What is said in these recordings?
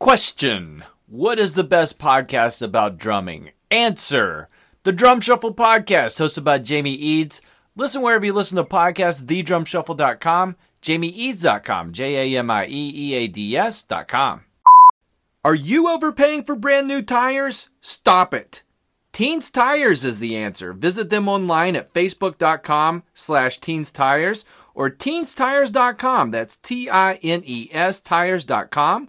Question What is the best podcast about drumming? Answer The Drum Shuffle Podcast, hosted by Jamie Eads. Listen wherever you listen to podcasts, thedrumshuffle.com, jamieeads.com, J A M I E E A D S.com. Are you overpaying for brand new tires? Stop it. Tines Tires is the answer. Visit them online at facebook.com slash tines tires or tinestires.com. That's T-I-N-E-S tires.com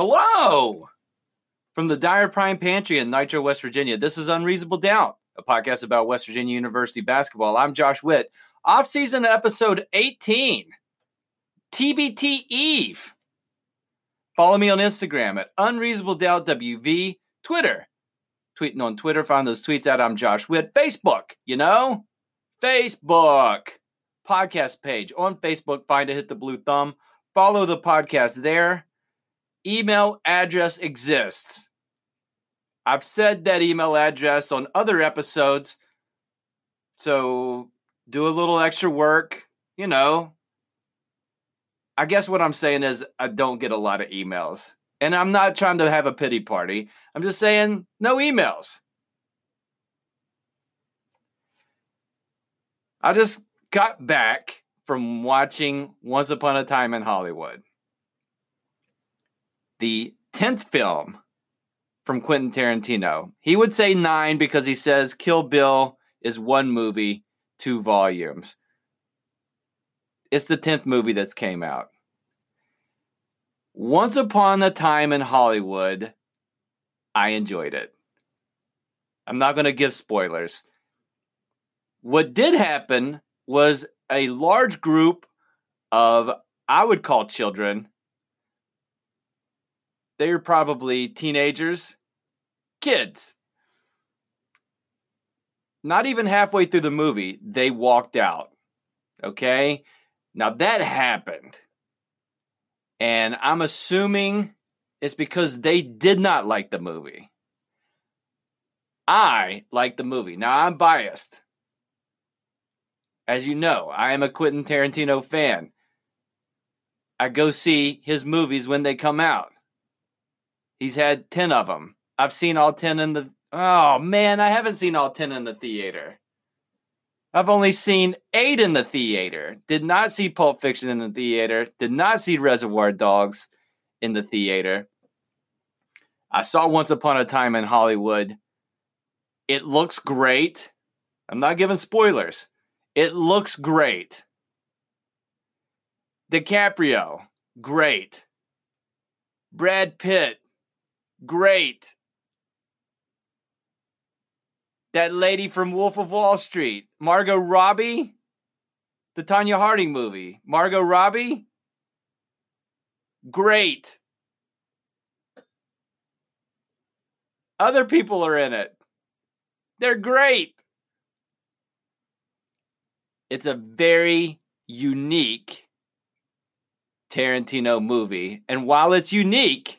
Hello! From the Dyer Prime Pantry in Nitro, West Virginia, this is Unreasonable Doubt, a podcast about West Virginia University basketball. I'm Josh Witt. Off season episode 18, TBT Eve. Follow me on Instagram at Unreasonable Doubt WV, Twitter. Tweeting on Twitter, find those tweets out. I'm Josh Witt. Facebook, you know? Facebook. Podcast page on Facebook. Find it, hit the blue thumb. Follow the podcast there email address exists. I've said that email address on other episodes. So do a little extra work, you know. I guess what I'm saying is I don't get a lot of emails. And I'm not trying to have a pity party. I'm just saying no emails. I just got back from watching Once Upon a Time in Hollywood the 10th film from Quentin Tarantino. He would say nine because he says Kill Bill is one movie, two volumes. It's the 10th movie that's came out. Once upon a time in Hollywood, I enjoyed it. I'm not going to give spoilers. What did happen was a large group of, I would call children, they're probably teenagers, kids. Not even halfway through the movie, they walked out. Okay. Now that happened. And I'm assuming it's because they did not like the movie. I like the movie. Now I'm biased. As you know, I am a Quentin Tarantino fan. I go see his movies when they come out. He's had 10 of them. I've seen all 10 in the. Oh, man, I haven't seen all 10 in the theater. I've only seen eight in the theater. Did not see Pulp Fiction in the theater. Did not see Reservoir Dogs in the theater. I saw Once Upon a Time in Hollywood. It looks great. I'm not giving spoilers. It looks great. DiCaprio, great. Brad Pitt, Great. That lady from Wolf of Wall Street, Margot Robbie, the Tonya Harding movie. Margot Robbie, great. Other people are in it. They're great. It's a very unique Tarantino movie. And while it's unique,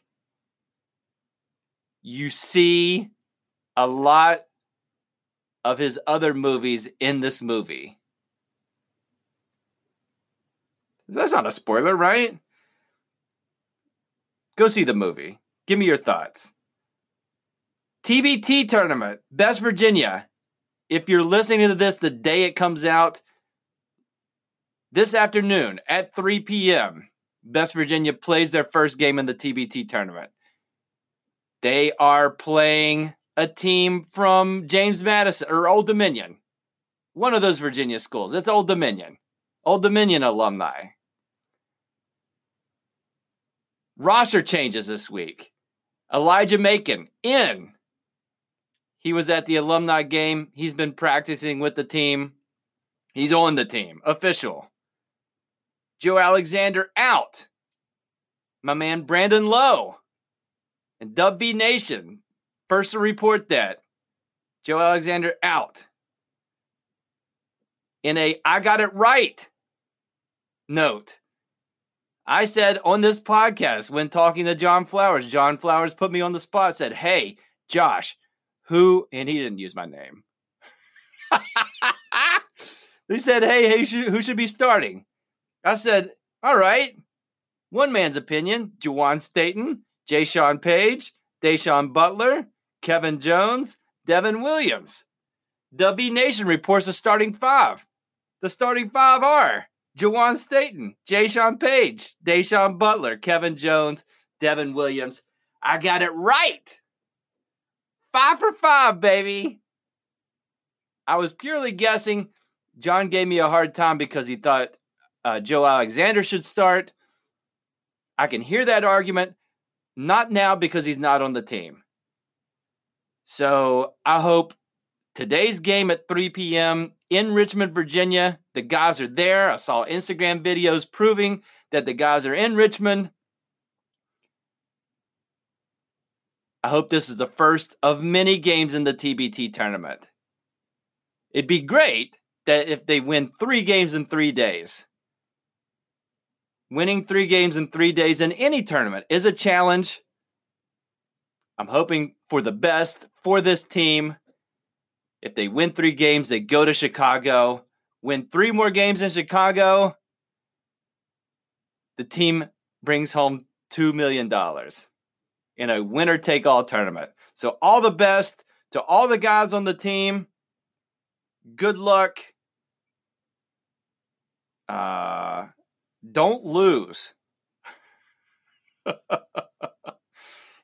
you see a lot of his other movies in this movie. That's not a spoiler, right? Go see the movie. Give me your thoughts. TBT tournament, Best Virginia. If you're listening to this the day it comes out, This afternoon at 3 p.m., Best Virginia plays their first game in the TBT tournament. They are playing a team from James Madison or Old Dominion, one of those Virginia schools. It's Old Dominion, Old Dominion alumni. Roster changes this week. Elijah Macon in. He was at the alumni game. He's been practicing with the team. He's on the team. Official. Joe Alexander out. My man Brandon Lowe and Dub V Nation first to report that. Joe Alexander out. In a I got it right note. I said on this podcast when talking to John Flowers, John Flowers put me on the spot, said, Hey, Josh, who, and he didn't use my name. he said, Hey, hey, who should be starting? I said, All right. One man's opinion Juwan Staten, Jay Sean Page, Da'Sean Butler, Kevin Jones, Devin Williams. W Nation reports the starting five. The starting five are Juwan Staten, Jay Sean Page, Da'Sean Butler, Kevin Jones, Devin Williams. I got it right. Five for five, baby. I was purely guessing. John gave me a hard time because he thought uh, Joe Alexander should start. I can hear that argument. Not now because he's not on the team. So I hope today's game at 3 p.m. in Richmond, Virginia, the guys are there. I saw Instagram videos proving that the guys are in Richmond. I hope this is the first of many games in the TBT tournament. It'd be great that if they win three games in three days. Winning three games in three days in any tournament is a challenge. I'm hoping for the best for this team. If they win three games, they go to Chicago, win three more games in Chicago. The team brings home $2 million in a winner take all tournament. So, all the best to all the guys on the team. Good luck. Uh, don't lose. you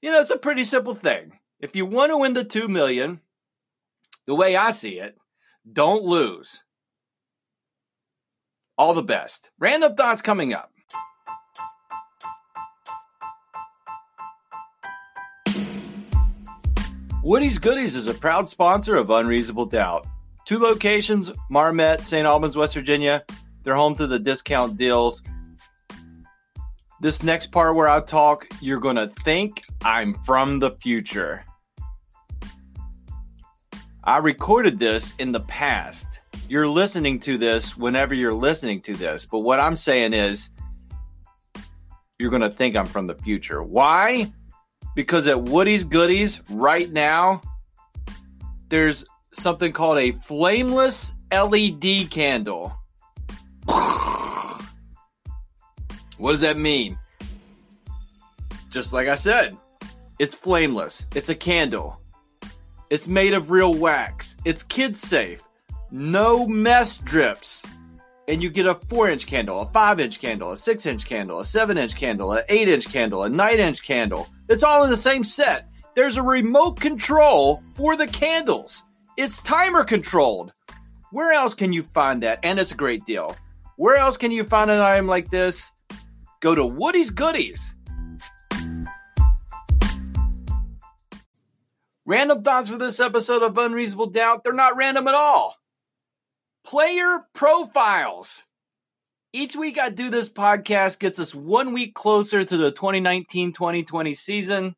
know, it's a pretty simple thing. If you want to win the 2 million, the way I see it, don't lose. All the best. Random thoughts coming up. Woody's Goodies is a proud sponsor of Unreasonable Doubt. Two locations, Marmet, St. Albans, West Virginia. They're home to the discount deals. This next part where I talk, you're going to think I'm from the future. I recorded this in the past. You're listening to this whenever you're listening to this. But what I'm saying is, you're going to think I'm from the future. Why? Because at Woody's Goodies right now, there's something called a flameless LED candle. What does that mean? Just like I said, it's flameless. It's a candle. It's made of real wax. It's kid safe. No mess drips. And you get a 4 inch candle, a 5 inch candle, a 6 inch candle, a 7 inch candle, an 8 inch candle, a 9 inch candle. It's all in the same set. There's a remote control for the candles. It's timer controlled. Where else can you find that? And it's a great deal. Where else can you find an item like this? Go to Woody's Goodies. Random thoughts for this episode of Unreasonable Doubt. They're not random at all. Player profiles. Each week I do this podcast gets us one week closer to the 2019 2020 season.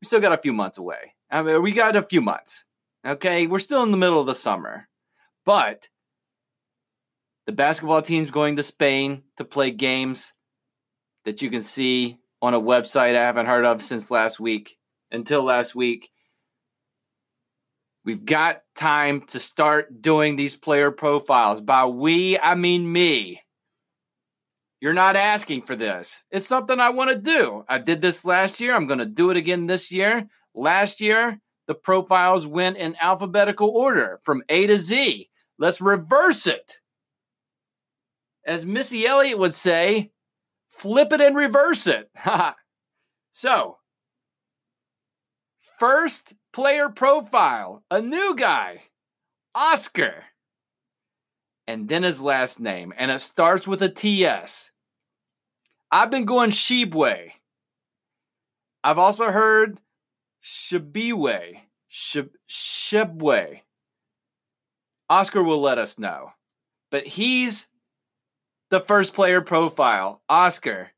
We still got a few months away. I mean, we got a few months. Okay. We're still in the middle of the summer. But the basketball team's going to Spain to play games that you can see on a website I haven't heard of since last week, until last week. We've got time to start doing these player profiles. By we, I mean me. You're not asking for this. It's something I want to do. I did this last year. I'm going to do it again this year. Last year, the profiles went in alphabetical order from A to Z. Let's reverse it. as Missy Elliott would say, flip it and reverse it. so, first player profile, a new guy, Oscar. And then his last name, and it starts with a TS. I've been going Shibwe. I've also heard Shabiwe, Shib- Shibwe. Oscar will let us know. But he's the first player profile. Oscar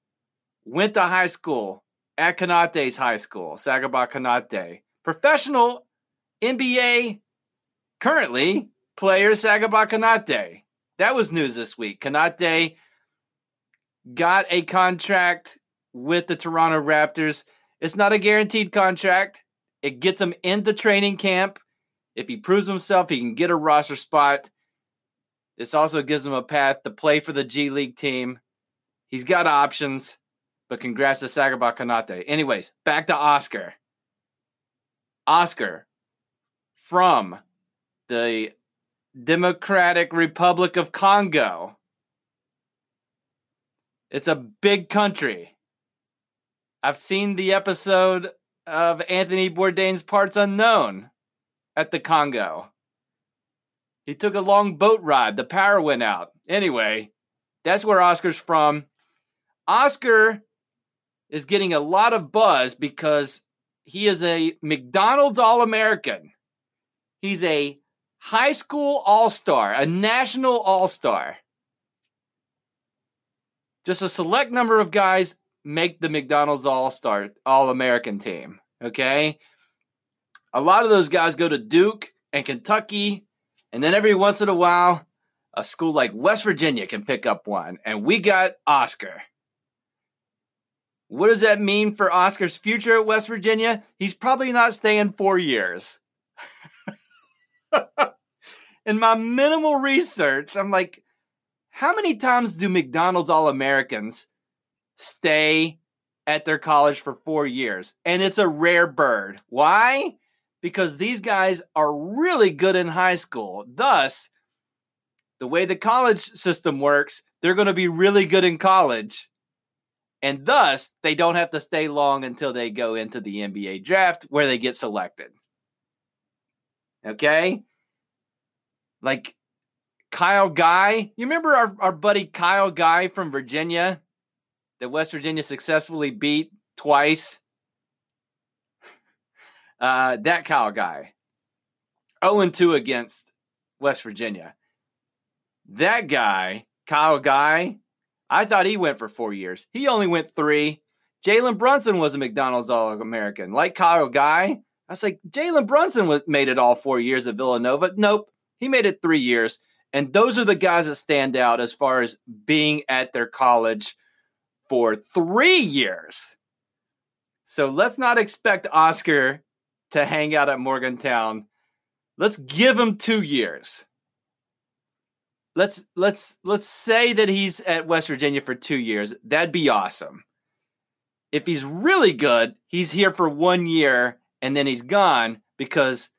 went to high school at Konate's high school, Sagaba Konate. Professional NBA currently player Sagaba Konate. That was news this week. Konate got a contract with the Toronto Raptors. It's not a guaranteed contract. It gets him into training camp. If he proves himself, he can get a roster spot. This also gives him a path to play for the G League team. He's got options, but congrats to Sagaba Konate. Anyways, back to Oscar. Oscar from the Democratic Republic of Congo. It's a big country. I've seen the episode of Anthony Bourdain's Parts Unknown at the Congo. He took a long boat ride. The power went out. Anyway, that's where Oscar's from. Oscar is getting a lot of buzz because he is a McDonald's All American. He's a high school All Star, a national All Star. Just a select number of guys make the McDonald's All Star, All American team. Okay. A lot of those guys go to Duke and Kentucky. And then every once in a while, a school like West Virginia can pick up one. And we got Oscar. What does that mean for Oscar's future at West Virginia? He's probably not staying four years. In my minimal research, I'm like, how many times do McDonald's All Americans stay at their college for four years? And it's a rare bird. Why? Because these guys are really good in high school. Thus, the way the college system works, they're going to be really good in college. And thus, they don't have to stay long until they go into the NBA draft where they get selected. Okay? Like Kyle Guy. You remember our, our buddy Kyle Guy from Virginia that West Virginia successfully beat twice? Uh, that Kyle Guy. 0 2 against West Virginia. That guy, Kyle Guy, I thought he went for four years. He only went three. Jalen Brunson was a McDonald's All American. Like Kyle Guy, I was like, Jalen Brunson made it all four years at Villanova. Nope. He made it three years. And those are the guys that stand out as far as being at their college for three years. So let's not expect Oscar to hang out at Morgantown. Let's give him two years. Let's let's let's say that he's at West Virginia for two years. That'd be awesome. If he's really good, he's here for one year and then he's gone because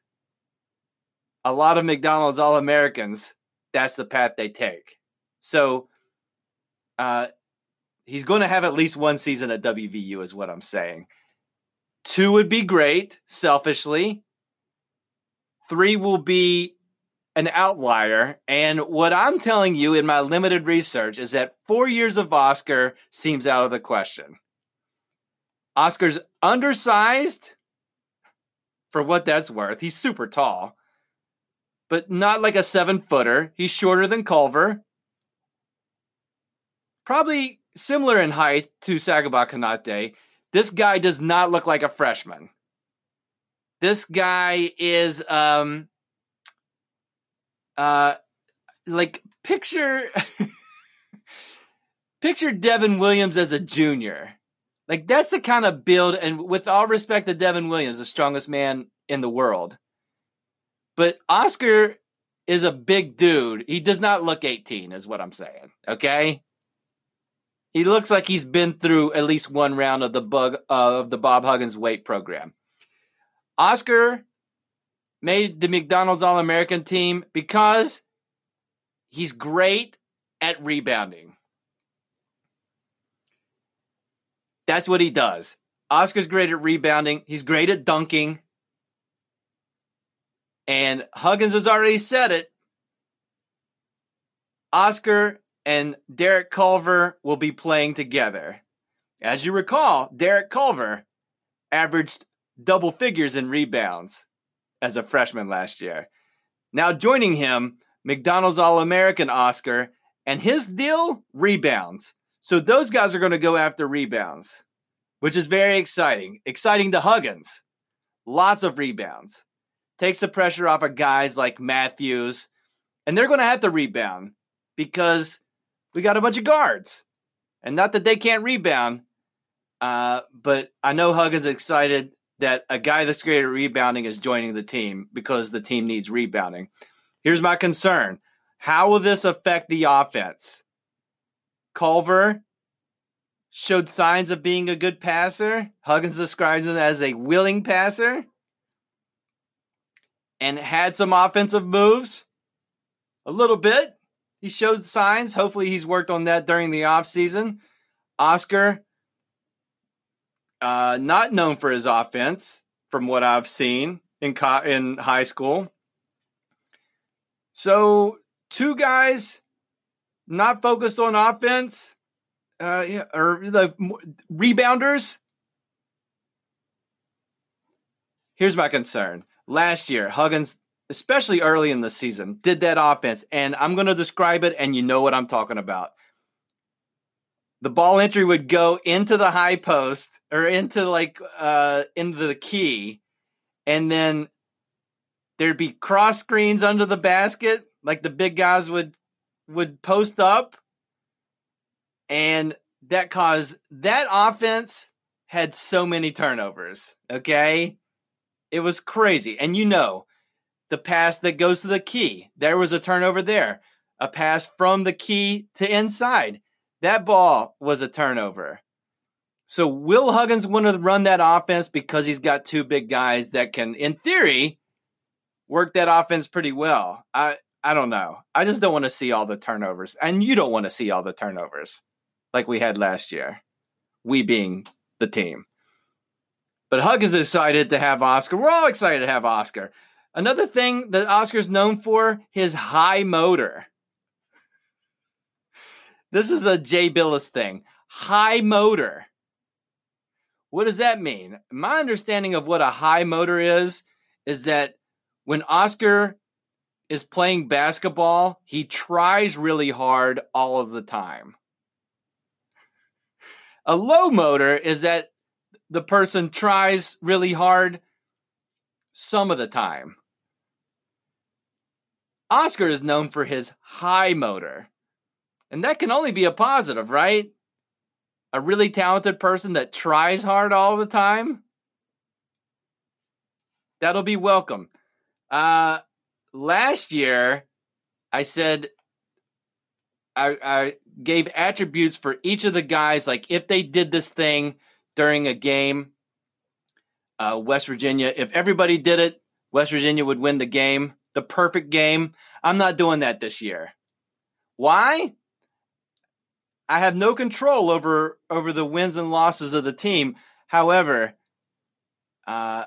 a lot of McDonald's All Americans, that's the path they take. So uh, he's going to have at least one season at WVU, is what I'm saying. Two would be great, selfishly. Three will be an outlier. And what I'm telling you in my limited research is that four years of Oscar seems out of the question. Oscar's undersized for what that's worth. He's super tall but not like a seven footer. He's shorter than Culver. Probably similar in height to Sagaba Konate. This guy does not look like a freshman. This guy is um uh like picture picture Devin Williams as a junior. Like that's the kind of build and with all respect to Devin Williams, the strongest man in the world. But Oscar is a big dude. He does not look 18, is what I'm saying. Okay. He looks like he's been through at least one round of the bug of the Bob Huggins weight program. Oscar made the McDonald's All American team because he's great at rebounding. That's what he does. Oscar's great at rebounding. He's great at dunking. And Huggins has already said it. Oscar and Derek Culver will be playing together. As you recall, Derek Culver averaged double figures in rebounds as a freshman last year. Now joining him, McDonald's All American Oscar, and his deal rebounds. So those guys are going to go after rebounds, which is very exciting. Exciting to Huggins. Lots of rebounds. Takes the pressure off of guys like Matthews, and they're going to have to rebound because we got a bunch of guards. And not that they can't rebound, uh, but I know Huggins is excited that a guy that's great at rebounding is joining the team because the team needs rebounding. Here's my concern How will this affect the offense? Culver showed signs of being a good passer. Huggins describes him as a willing passer and had some offensive moves a little bit. He showed signs. Hopefully, he's worked on that during the offseason. Oscar uh, not known for his offense, from what I've seen in co- in high school. So two guys not focused on offense, uh, or the rebounders. Here's my concern. Last year, Huggins, especially early in the season, did that offense, and I'm going to describe it, and you know what I'm talking about. The ball entry would go into the high post or into like uh into the key and then there'd be cross screens under the basket like the big guys would would post up and that caused that offense had so many turnovers okay? It was crazy and you know the pass that goes to the key there was a turnover there a pass from the key to inside that ball was a turnover. So will Huggins want to run that offense because he's got two big guys that can, in theory, work that offense pretty well? I I don't know. I just don't want to see all the turnovers, and you don't want to see all the turnovers like we had last year. We being the team. But Huggins decided to have Oscar. We're all excited to have Oscar. Another thing that Oscar's known for his high motor. This is a Jay Bilas thing. High motor. What does that mean? My understanding of what a high motor is is that when Oscar is playing basketball, he tries really hard all of the time. A low motor is that the person tries really hard some of the time. Oscar is known for his high motor. And that can only be a positive, right? A really talented person that tries hard all the time. That'll be welcome. Uh last year I said I, I gave attributes for each of the guys, like if they did this thing during a game, uh, West Virginia, if everybody did it, West Virginia would win the game, the perfect game. I'm not doing that this year. Why? I have no control over over the wins and losses of the team. However, uh,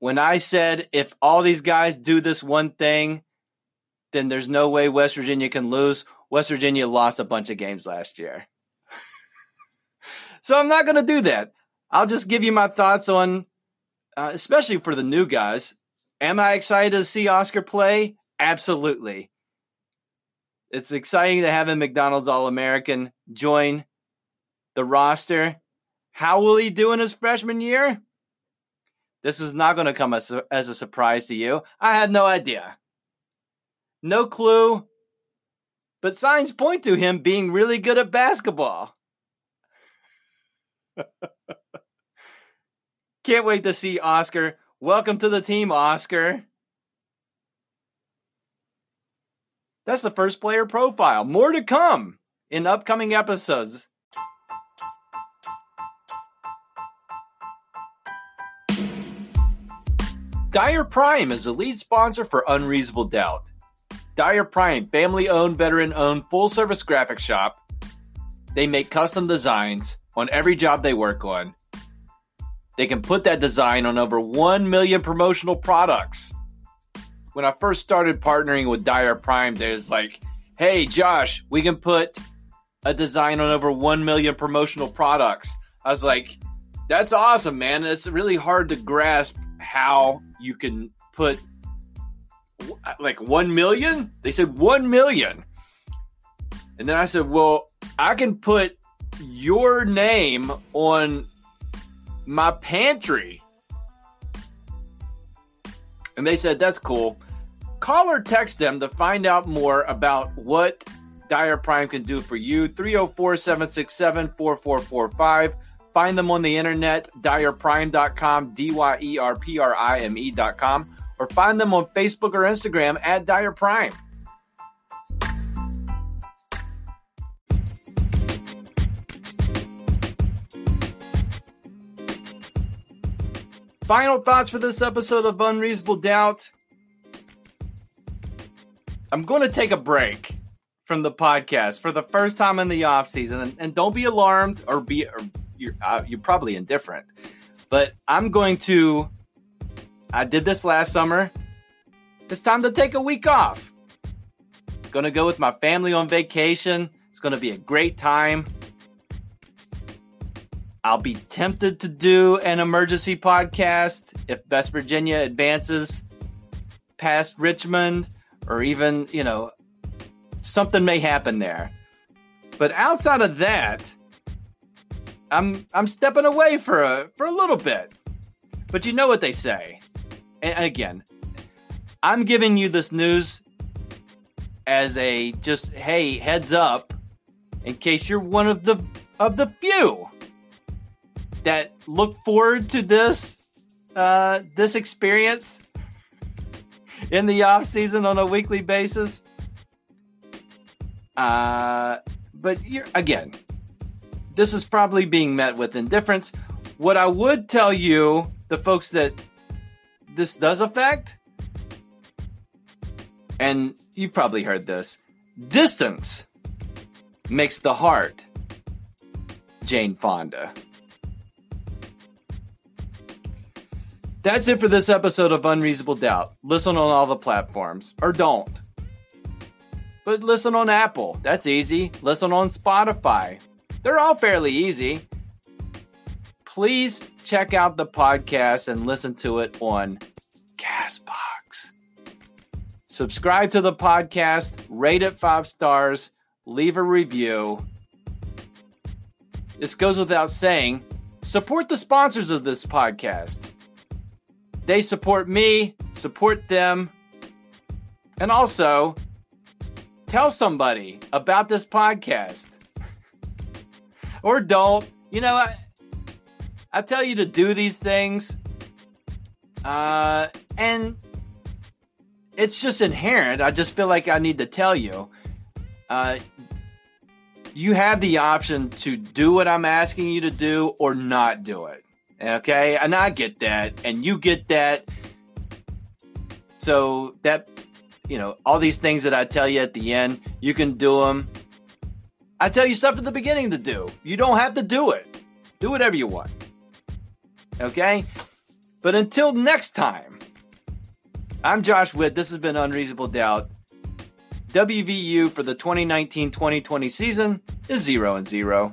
when I said if all these guys do this one thing, then there's no way West Virginia can lose. West Virginia lost a bunch of games last year. so I'm not going to do that. I'll just give you my thoughts on, uh, especially for the new guys. Am I excited to see Oscar play? Absolutely it's exciting to have a McDonald's All American join the roster. How will he do in his freshman year? This is not going to come as a, as a surprise to you. I had no idea. No clue. But signs point to him being really good at basketball. Can't wait to see Oscar. Welcome to the team, Oscar. That's the first player profile. More to come in upcoming episodes. Dyer Prime is the lead sponsor for Unreasonable Doubt. Dyer Prime, family owned, veteran owned, full service graphic shop. They make custom designs on every job they work on. They can put that design on over 1 million promotional products. When I first started partnering with Dyer Prime, there's like, hey, Josh, we can put a design on over 1 million promotional products. I was like, that's awesome, man. It's really hard to grasp how you can put like 1 million. They said 1 million. And then I said, well, I can put your name on my pantry. And they said, that's cool. Call or text them to find out more about what Dyer Prime can do for you. 304 767 4445. Find them on the internet, dyerprime.com, D Y E R P R I M E.com, or find them on Facebook or Instagram at Dyer Prime. Final thoughts for this episode of Unreasonable Doubt. I'm going to take a break from the podcast for the first time in the off season, and, and don't be alarmed or be or you're uh, you're probably indifferent, but I'm going to. I did this last summer. It's time to take a week off. Going to go with my family on vacation. It's going to be a great time. I'll be tempted to do an emergency podcast if West Virginia advances past Richmond or even, you know, something may happen there. But outside of that, I'm I'm stepping away for a for a little bit. But you know what they say. And again, I'm giving you this news as a just hey, heads up in case you're one of the of the few that look forward to this uh, this experience in the off season on a weekly basis. Uh, but again, this is probably being met with indifference. What I would tell you, the folks that this does affect, and you probably heard this distance makes the heart. Jane Fonda. That's it for this episode of Unreasonable Doubt. Listen on all the platforms, or don't. But listen on Apple. That's easy. Listen on Spotify. They're all fairly easy. Please check out the podcast and listen to it on Castbox. Subscribe to the podcast, rate it five stars, leave a review. This goes without saying. Support the sponsors of this podcast. They support me, support them, and also tell somebody about this podcast. or don't. You know, I, I tell you to do these things, uh, and it's just inherent. I just feel like I need to tell you. Uh, you have the option to do what I'm asking you to do or not do it. Okay. And I get that. And you get that. So that, you know, all these things that I tell you at the end, you can do them. I tell you stuff at the beginning to do. You don't have to do it. Do whatever you want. Okay? But until next time, I'm Josh Witt. This has been Unreasonable Doubt. WVU for the 2019 2020 season is 0 and 0.